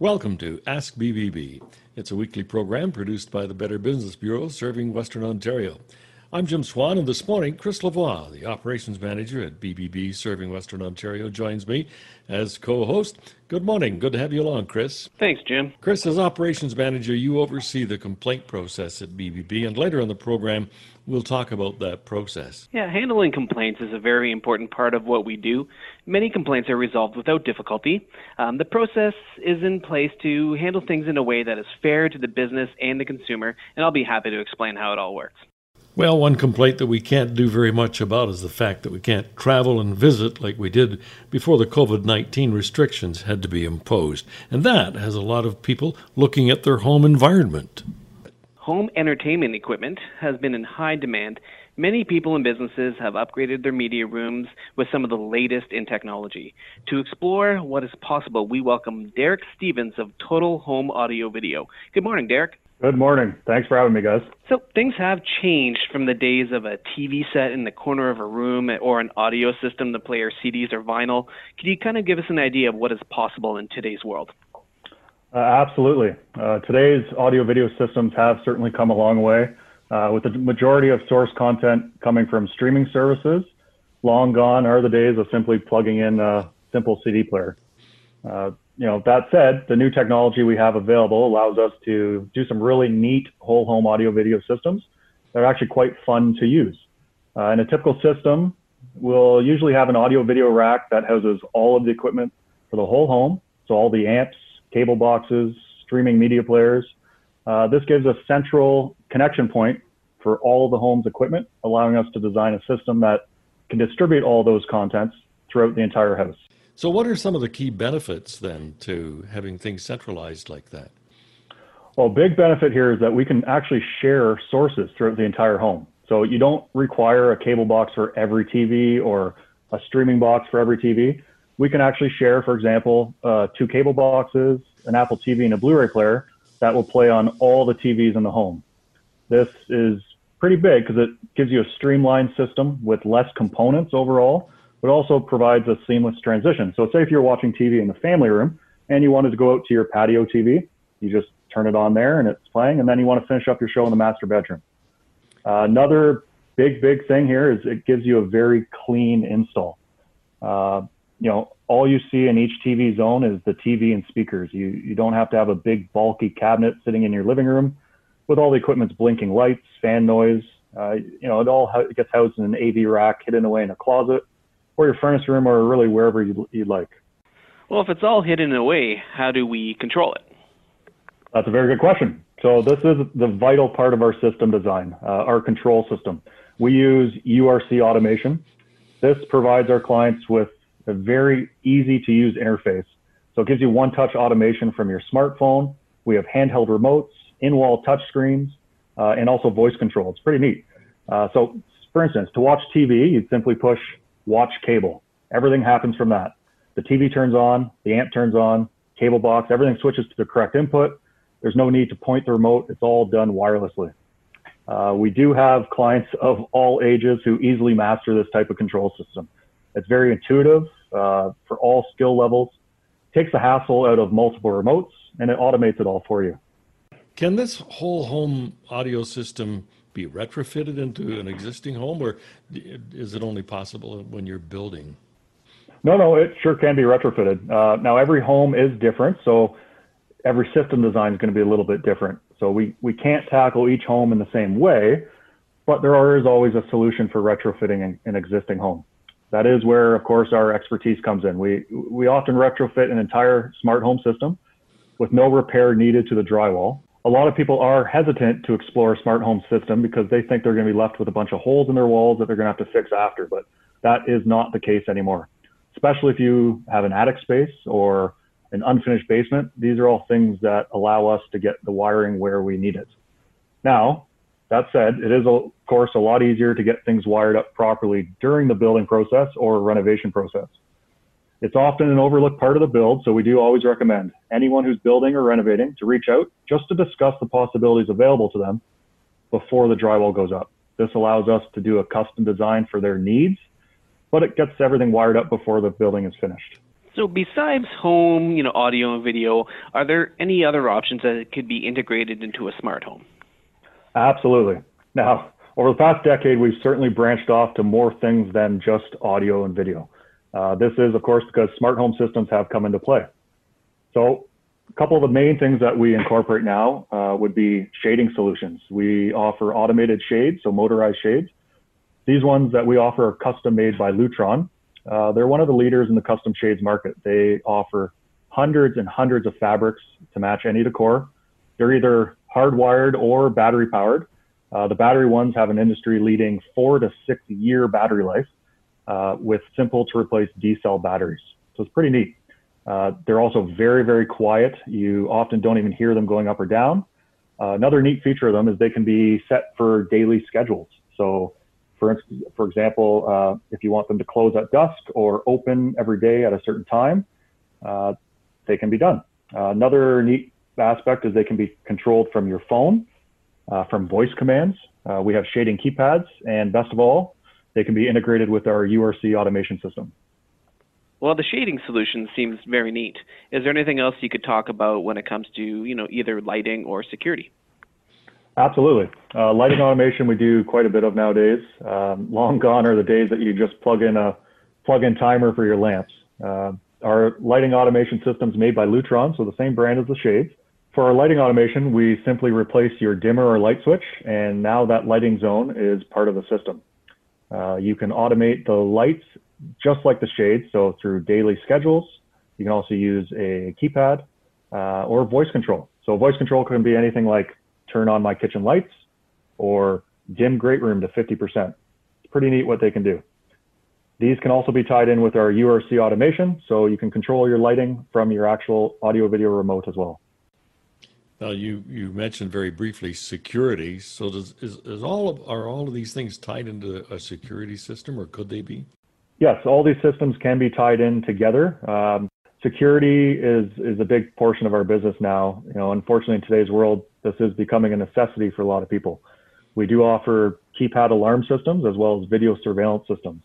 Welcome to Ask BBB. It's a weekly program produced by the Better Business Bureau serving Western Ontario. I'm Jim Swan, and this morning, Chris Lavoie, the operations manager at BBB serving Western Ontario, joins me as co host. Good morning. Good to have you along, Chris. Thanks, Jim. Chris, as operations manager, you oversee the complaint process at BBB, and later in the program, we'll talk about that process. Yeah, handling complaints is a very important part of what we do. Many complaints are resolved without difficulty. Um, the process is in place to handle things in a way that is fair to the business and the consumer, and I'll be happy to explain how it all works. Well, one complaint that we can't do very much about is the fact that we can't travel and visit like we did before the COVID 19 restrictions had to be imposed. And that has a lot of people looking at their home environment. Home entertainment equipment has been in high demand. Many people and businesses have upgraded their media rooms with some of the latest in technology. To explore what is possible, we welcome Derek Stevens of Total Home Audio Video. Good morning, Derek. Good morning. Thanks for having me, guys. So, things have changed from the days of a TV set in the corner of a room or an audio system to play our CDs or vinyl. Can you kind of give us an idea of what is possible in today's world? Uh, absolutely. Uh, today's audio video systems have certainly come a long way, uh, with the majority of source content coming from streaming services. Long gone are the days of simply plugging in a simple CD player. Uh, you know, that said, the new technology we have available allows us to do some really neat whole home audio video systems that are actually quite fun to use. Uh, in a typical system, we'll usually have an audio video rack that houses all of the equipment for the whole home. So all the amps, cable boxes, streaming media players. Uh, this gives a central connection point for all the home's equipment, allowing us to design a system that can distribute all those contents throughout the entire house. So, what are some of the key benefits then to having things centralized like that? Well, big benefit here is that we can actually share sources throughout the entire home. So you don't require a cable box for every TV or a streaming box for every TV. We can actually share, for example, uh, two cable boxes, an Apple TV, and a Blu-ray player that will play on all the TVs in the home. This is pretty big because it gives you a streamlined system with less components overall but also provides a seamless transition. So say if you're watching TV in the family room and you wanted to go out to your patio TV, you just turn it on there and it's playing, and then you want to finish up your show in the master bedroom. Uh, another big, big thing here is it gives you a very clean install. Uh, you know, all you see in each TV zone is the TV and speakers. You, you don't have to have a big bulky cabinet sitting in your living room with all the equipment's blinking lights, fan noise. Uh, you know, it all gets housed in an AV rack hidden away in a closet or your furnace room or really wherever you'd, you'd like. Well, if it's all hidden away, how do we control it? That's a very good question. So this is the vital part of our system design, uh, our control system. We use URC automation. This provides our clients with a very easy to use interface. So it gives you one touch automation from your smartphone. We have handheld remotes, in-wall touchscreens, uh, and also voice control. It's pretty neat. Uh, so for instance, to watch TV, you'd simply push watch cable. Everything happens from that. The TV turns on, the amp turns on, cable box, everything switches to the correct input. There's no need to point the remote. It's all done wirelessly. Uh, we do have clients of all ages who easily master this type of control system. It's very intuitive uh, for all skill levels, takes the hassle out of multiple remotes, and it automates it all for you. Can this whole home audio system be retrofitted into an existing home, or is it only possible when you're building? No, no, it sure can be retrofitted. Uh, now, every home is different, so every system design is going to be a little bit different. So we, we can't tackle each home in the same way, but there is always a solution for retrofitting an, an existing home. That is where, of course, our expertise comes in. We, we often retrofit an entire smart home system with no repair needed to the drywall a lot of people are hesitant to explore a smart home system because they think they're going to be left with a bunch of holes in their walls that they're going to have to fix after. But that is not the case anymore, especially if you have an attic space or an unfinished basement. These are all things that allow us to get the wiring where we need it. Now, that said, it is, of course, a lot easier to get things wired up properly during the building process or renovation process. It's often an overlooked part of the build, so we do always recommend anyone who's building or renovating to reach out just to discuss the possibilities available to them before the drywall goes up. This allows us to do a custom design for their needs, but it gets everything wired up before the building is finished. So besides home, you know, audio and video, are there any other options that could be integrated into a smart home? Absolutely. Now, over the past decade, we've certainly branched off to more things than just audio and video. Uh, this is, of course, because smart home systems have come into play. So a couple of the main things that we incorporate now uh, would be shading solutions. We offer automated shades, so motorized shades. These ones that we offer are custom made by Lutron. Uh, they're one of the leaders in the custom shades market. They offer hundreds and hundreds of fabrics to match any decor. They're either hardwired or battery powered. Uh, the battery ones have an industry leading four to six year battery life uh, with simple to replace D cell batteries. So it's pretty neat. Uh, they're also very, very quiet. You often don't even hear them going up or down. Uh, another neat feature of them is they can be set for daily schedules. So, for instance, for example, uh, if you want them to close at dusk or open every day at a certain time, uh, they can be done. Another neat aspect is they can be controlled from your phone, uh, from voice commands. we have shading keypads, and best of all, they can be integrated with our URC automation system. Well, the shading solution seems very neat. Is there anything else you could talk about when it comes to, you know, either lighting or security? Absolutely. Uh, lighting automation we do quite a bit of nowadays. Um, long gone are the days that you just plug in a plug-in timer for your lamps. Uh, our lighting automation system is made by Lutron, so the same brand as the shades. For our lighting automation, we simply replace your dimmer or light switch, and now that lighting zone is part of the system. Uh, you can automate the lights just like the shades. So through daily schedules, you can also use a keypad uh, or voice control. So voice control can be anything like turn on my kitchen lights or dim great room to 50%. It's pretty neat what they can do. These can also be tied in with our URC automation, so you can control your lighting from your actual audio video remote as well. Now, you, you mentioned very briefly security. So, does, is, is all of, are all of these things tied into a security system, or could they be? Yes, all these systems can be tied in together. Um, security is is a big portion of our business now. You know, unfortunately, in today's world, this is becoming a necessity for a lot of people. We do offer keypad alarm systems as well as video surveillance systems.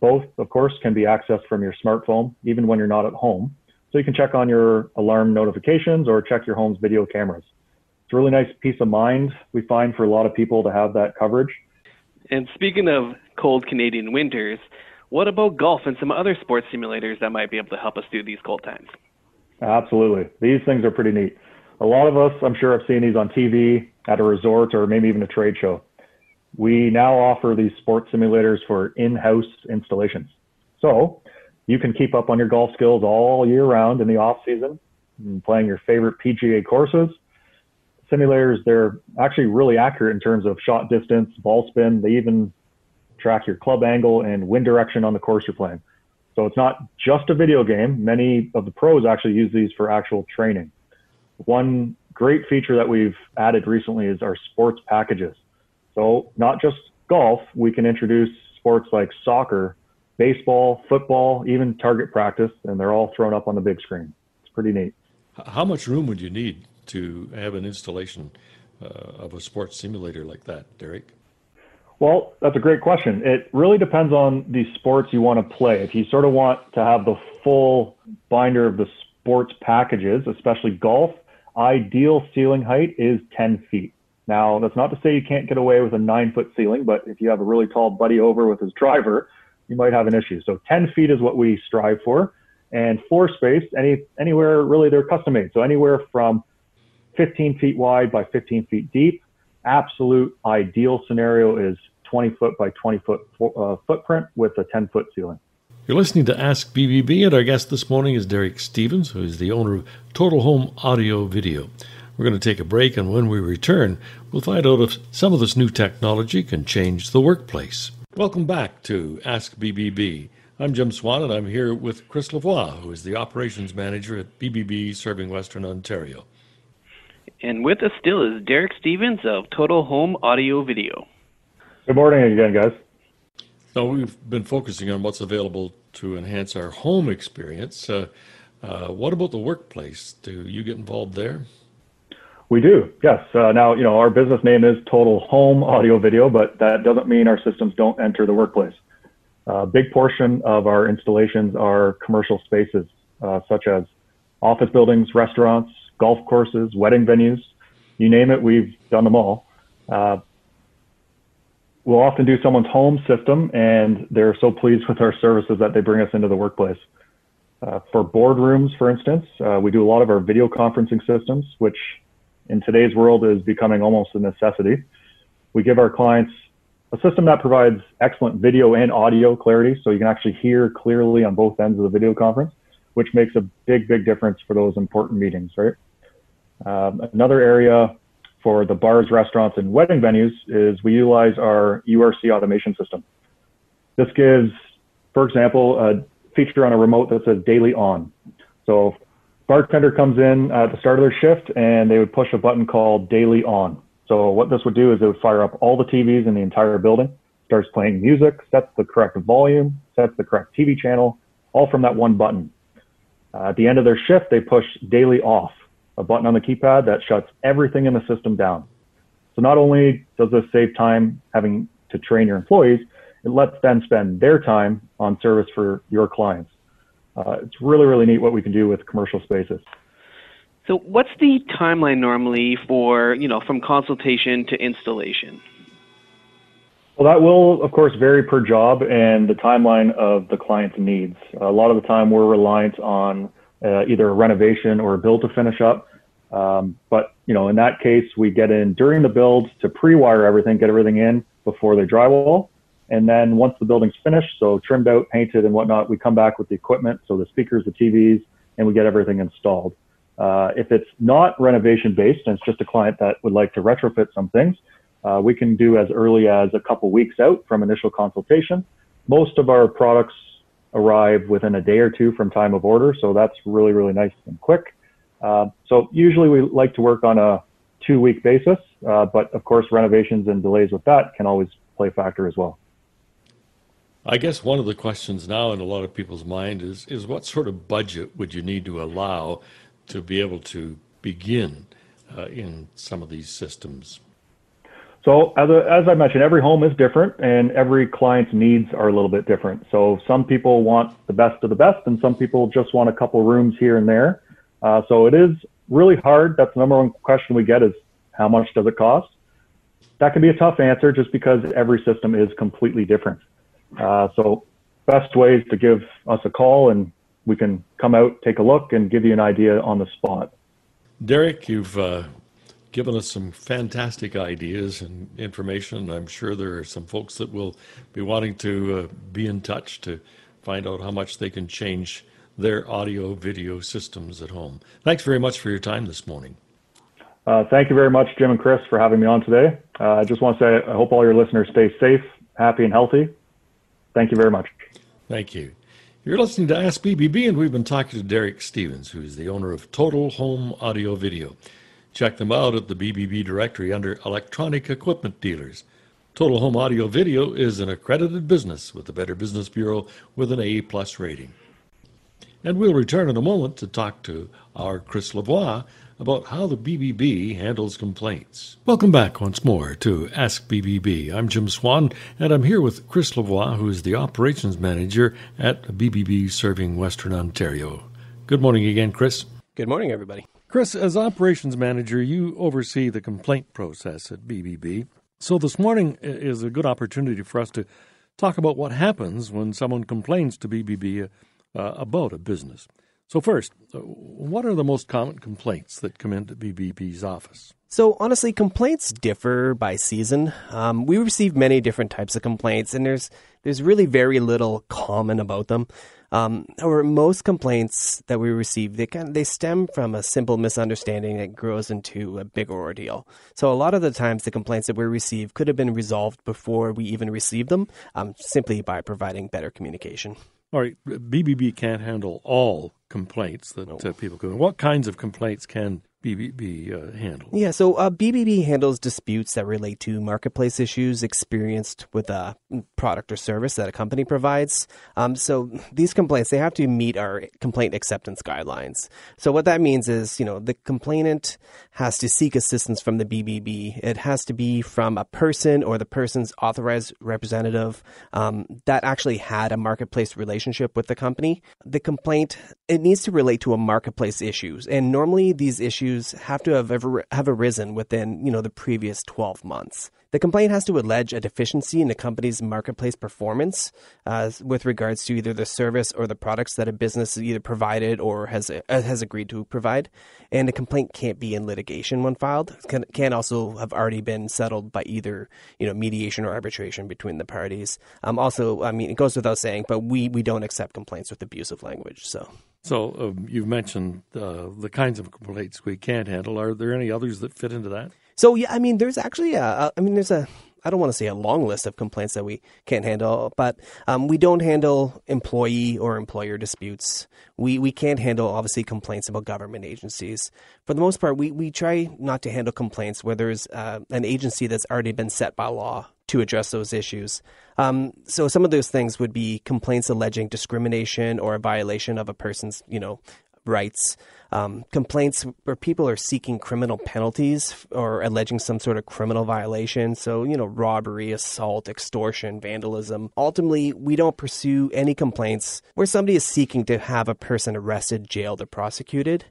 Both, of course, can be accessed from your smartphone, even when you're not at home. So you can check on your alarm notifications or check your home's video cameras. It's a really nice peace of mind we find for a lot of people to have that coverage. And speaking of cold Canadian winters, what about golf and some other sports simulators that might be able to help us through these cold times? Absolutely. These things are pretty neat. A lot of us, I'm sure, have seen these on TV at a resort or maybe even a trade show. We now offer these sports simulators for in house installations. So you can keep up on your golf skills all year round in the off season, playing your favorite PGA courses. Simulators, they're actually really accurate in terms of shot distance, ball spin. They even track your club angle and wind direction on the course you're playing. So it's not just a video game. Many of the pros actually use these for actual training. One great feature that we've added recently is our sports packages. So not just golf, we can introduce sports like soccer, baseball, football, even target practice, and they're all thrown up on the big screen. It's pretty neat. How much room would you need to have an installation uh, of a sports simulator like that, Derek? Well, that's a great question. It really depends on the sports you want to play. If you sort of want to have the full binder of the sports packages, especially golf, ideal ceiling height is 10 feet. Now, that's not to say you can't get away with a nine foot ceiling, but if you have a really tall buddy over with his driver, you might have an issue. So 10 feet is what we strive for. And floor space, any anywhere really they're custom made. So anywhere from 15 feet wide by 15 feet deep absolute ideal scenario is 20 foot by 20 foot uh, footprint with a 10 foot ceiling. You're listening to Ask BBB, and our guest this morning is Derek Stevens, who is the owner of Total Home Audio Video. We're going to take a break, and when we return, we'll find out if some of this new technology can change the workplace. Welcome back to Ask BBB. I'm Jim Swan, and I'm here with Chris Lavoie, who is the operations manager at BBB serving Western Ontario. And with us still is Derek Stevens of Total Home Audio Video. Good morning again, guys. So we've been focusing on what's available to enhance our home experience. Uh, uh, what about the workplace? Do you get involved there? We do, yes. Uh, now, you know, our business name is Total Home Audio Video, but that doesn't mean our systems don't enter the workplace. A big portion of our installations are commercial spaces. uh, such as office buildings, restaurants, golf courses, wedding venues, you name it, we've done them all. Uh, we'll often do someone's home system, and they're so pleased with our services that they bring us into the workplace. Uh, for boardrooms, for instance, uh, we do a lot of our video conferencing systems, which in today's world is becoming almost a necessity. We give our clients a system that provides excellent video and audio clarity, so you can actually hear clearly on both ends of the video conference, which makes a big, big difference for those important meetings, right? Um, another area for the bars, restaurants, and wedding venues is we utilize our URC automation system. This gives, for example, a feature on a remote that says daily on. So bartender comes in at the start of their shift and they would push a button called daily on. So what this would do is it would fire up all the TVs in the entire building, starts playing music, sets the correct volume, sets the correct TV channel, all from that one button. Uh, at the end of their shift, they push daily off, a button on the keypad that shuts everything in the system down. So not only does this save time having to train your employees, it lets them spend their time on service for your clients. Uh, it's really, really neat what we can do with commercial spaces. So, what's the timeline normally for, you know, from consultation to installation? Well, that will, of course, vary per job and the timeline of the client's needs. A lot of the time, we're reliant on uh, either a renovation or a build to finish up. Um, but you know, in that case, we get in during the build to pre-wire everything, get everything in before they drywall, and then once the building's finished, so trimmed out, painted, and whatnot, we come back with the equipment, so the speakers, the TVs, and we get everything installed. Uh, if it's not renovation based and it's just a client that would like to retrofit some things, uh, we can do as early as a couple weeks out from initial consultation. Most of our products arrive within a day or two from time of order, so that's really, really nice and quick. Uh, so usually we like to work on a two week basis, uh, but of course renovations and delays with that can always play a factor as well. I guess one of the questions now in a lot of people's mind is is what sort of budget would you need to allow to be able to begin uh, in some of these systems? So as, a, as I mentioned, every home is different and every client's needs are a little bit different. So some people want the best of the best and some people just want a couple rooms here and there. Uh, so it is really hard. That's the number one question we get is how much does it cost? That can be a tough answer just because every system is completely different. Uh, so best way is to give us a call and we can come out, take a look, and give you an idea on the spot. Derek, you've uh, given us some fantastic ideas and information. I'm sure there are some folks that will be wanting to uh, be in touch to find out how much they can change their audio video systems at home. Thanks very much for your time this morning. Uh, thank you very much, Jim and Chris, for having me on today. Uh, I just want to say I hope all your listeners stay safe, happy, and healthy. Thank you very much. Thank you. You're listening to Ask BBB, and we've been talking to Derek Stevens, who is the owner of Total Home Audio Video. Check them out at the BBB directory under Electronic Equipment Dealers. Total Home Audio Video is an accredited business with the Better Business Bureau with an A plus rating. And we'll return in a moment to talk to our Chris Lavoie about how the BBB handles complaints. Welcome back once more to Ask BBB. I'm Jim Swan, and I'm here with Chris Lavoie, who is the operations manager at BBB serving Western Ontario. Good morning again, Chris. Good morning, everybody. Chris, as operations manager, you oversee the complaint process at BBB. So this morning is a good opportunity for us to talk about what happens when someone complains to BBB uh, about a business. So, first, uh, what are the most common complaints that come into BBB's office? So, honestly, complaints differ by season. Um, we receive many different types of complaints, and there's there's really very little common about them. Um, however, most complaints that we receive they kind of, they stem from a simple misunderstanding that grows into a bigger ordeal. So, a lot of the times, the complaints that we receive could have been resolved before we even received them, um, simply by providing better communication. All right, BBB can't handle all complaints that uh, people come. What kinds of complaints can BBB uh, handle? Yeah, so uh, BBB handles disputes that relate to marketplace issues experienced with a product or service that a company provides. Um, so these complaints they have to meet our complaint acceptance guidelines. So what that means is, you know, the complainant has to seek assistance from the BBB. It has to be from a person or the person's authorized representative um, that actually had a marketplace relationship with the company. The complaint it needs to relate to a marketplace issues, and normally these issues have to have ever have arisen within you know the previous twelve months. The complaint has to allege a deficiency in the company's marketplace performance uh, with regards to either the service or the products that a business either provided or has uh, has agreed to provide. And the complaint can't be in litigation when filed. Can, can also have already been settled by either you know mediation or arbitration between the parties. Um, also, I mean, it goes without saying, but we we don't accept complaints with abusive language. So. So um, you've mentioned uh, the kinds of complaints we can't handle. Are there any others that fit into that? So yeah, I mean, there's actually a, I mean, there's a, I don't want to say a long list of complaints that we can't handle, but um, we don't handle employee or employer disputes. We we can't handle obviously complaints about government agencies. For the most part, we we try not to handle complaints where there's uh, an agency that's already been set by law to address those issues. Um, so some of those things would be complaints alleging discrimination or a violation of a person's, you know, rights. Um, complaints where people are seeking criminal penalties or alleging some sort of criminal violation. So, you know, robbery, assault, extortion, vandalism. Ultimately, we don't pursue any complaints where somebody is seeking to have a person arrested, jailed, or prosecuted.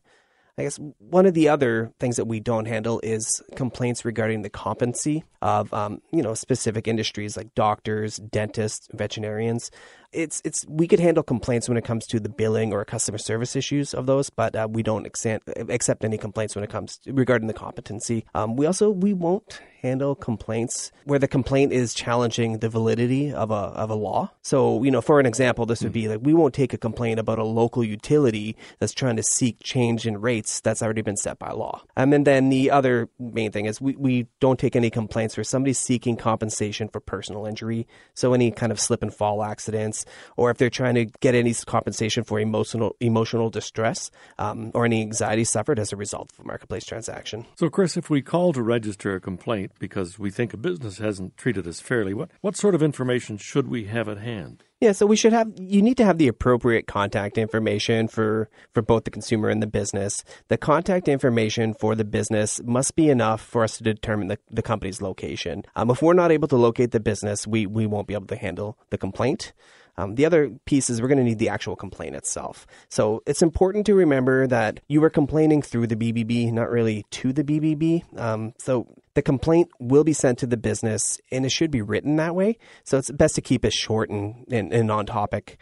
I guess one of the other things that we don't handle is complaints regarding the competency of, um, you know, specific industries like doctors, dentists, veterinarians it's it's we could handle complaints when it comes to the billing or customer service issues of those, but uh, we don't accept, accept any complaints when it comes to, regarding the competency. Um, we also we won't handle complaints where the complaint is challenging the validity of a of a law. So you know, for an example, this would be like we won't take a complaint about a local utility that's trying to seek change in rates that's already been set by law. Um, and then the other main thing is we, we don't take any complaints where somebody's seeking compensation for personal injury. So any kind of slip and fall accidents or if they're trying to get any compensation for emotional emotional distress um, or any anxiety suffered as a result of a marketplace transaction. So, Chris, if we call to register a complaint because we think a business hasn't treated us fairly, what, what sort of information should we have at hand? Yeah, so we should have you need to have the appropriate contact information for for both the consumer and the business. The contact information for the business must be enough for us to determine the, the company's location. Um, if we're not able to locate the business, we we won't be able to handle the complaint. Um, the other piece is we're going to need the actual complaint itself. So it's important to remember that you are complaining through the BBB, not really to the BBB. Um, so the complaint will be sent to the business and it should be written that way. So it's best to keep it short and, and, and on topic.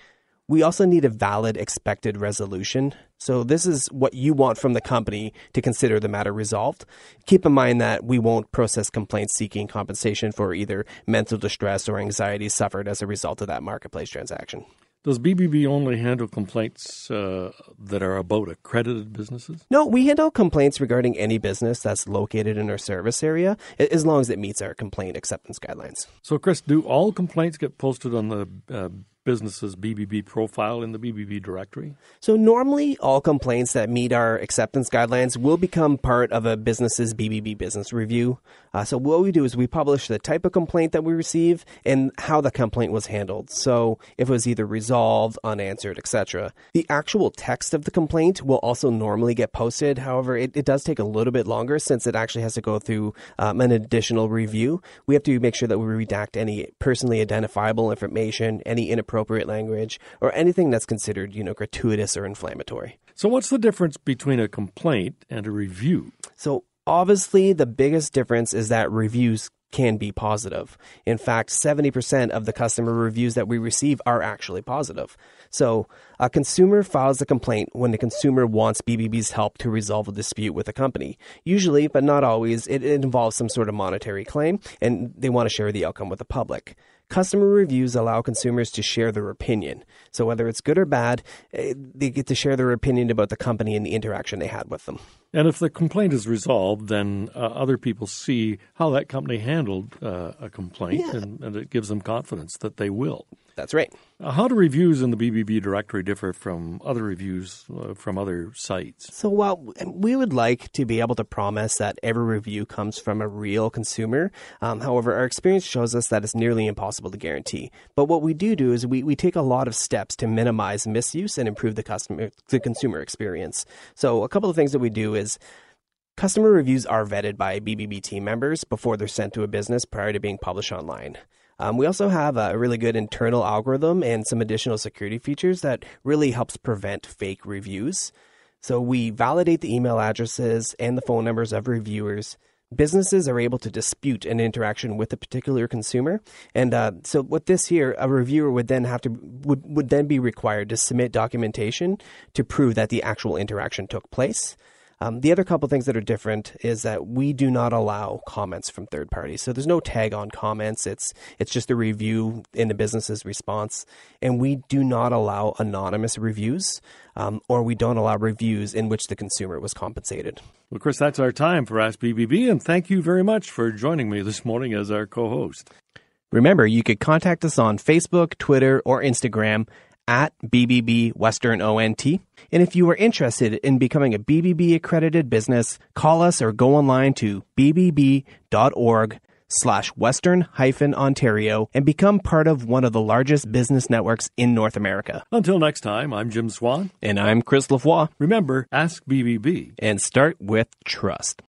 We also need a valid expected resolution. So, this is what you want from the company to consider the matter resolved. Keep in mind that we won't process complaints seeking compensation for either mental distress or anxiety suffered as a result of that marketplace transaction. Does BBB only handle complaints uh, that are about accredited businesses? No, we handle complaints regarding any business that's located in our service area, as long as it meets our complaint acceptance guidelines. So, Chris, do all complaints get posted on the uh, business's BBB profile in the BBB directory? So, normally, all complaints that meet our acceptance guidelines will become part of a business's BBB business review. Uh, so, what we do is we publish the type of complaint that we receive and how the complaint was handled. So, if it was either resolved, unanswered, etc. The actual text of the complaint will also normally get posted. However, it, it does take a little bit longer since it actually has to go through um, an additional review. We have to make sure that we redact any personally identifiable information, any inappropriate inappropriate language, or anything that's considered, you know, gratuitous or inflammatory. So, what's the difference between a complaint and a review? So, obviously, the biggest difference is that reviews can be positive. In fact, 70% of the customer reviews that we receive are actually positive. So, a consumer files a complaint when the consumer wants BBB's help to resolve a dispute with a company. Usually, but not always, it, involves some sort of monetary claim and they want to share the outcome with the public. Customer reviews allow consumers to share their opinion. So whether it's good or bad, eh, they get to share their opinion about the company and the interaction they had with them. And if the complaint is resolved, then uh, other people see how that company handled uh, a complaint, yeah. and, and, it gives them confidence that they will. That's right. Uh, how do reviews in the BBB directory differ from other reviews uh, from other sites? So while we would like to be able to promise that every review comes from a real consumer, um, however, our experience shows us that it's nearly impossible to guarantee. But what we do do is we, we take a lot of steps to minimize misuse and improve the customer the consumer experience. So a couple of things that we do is Customer reviews are vetted by BBB team members before they're sent to a business prior to being published online. Um, we also have a really good internal algorithm and some additional security features that really helps prevent fake reviews. So we validate the email addresses and the phone numbers of reviewers. Businesses are able to dispute an interaction with a particular consumer, and uh, so with this here, a reviewer would then have to would would then be required to submit documentation to prove that the actual interaction took place. Um, the other couple things that are different is that we do not allow comments from third parties. So there's no tag on comments. It's it's just a review in the business's response, and we do not allow anonymous reviews, um, or we don't allow reviews in which the consumer was compensated. Well, Chris, that's our time for Ask BBB, and thank you very much for joining me this morning as our co-host. Remember, you could contact us on Facebook, Twitter, or Instagram at BBB Western ONT. And if you are interested in becoming a BBB accredited business, call us or go online to bbb.org slash western hyphen Ontario and become part of one of the largest business networks in North America. Until next time, I'm Jim Swan. And I'm Chris Lavoie. Remember, ask BBB. And start with trust.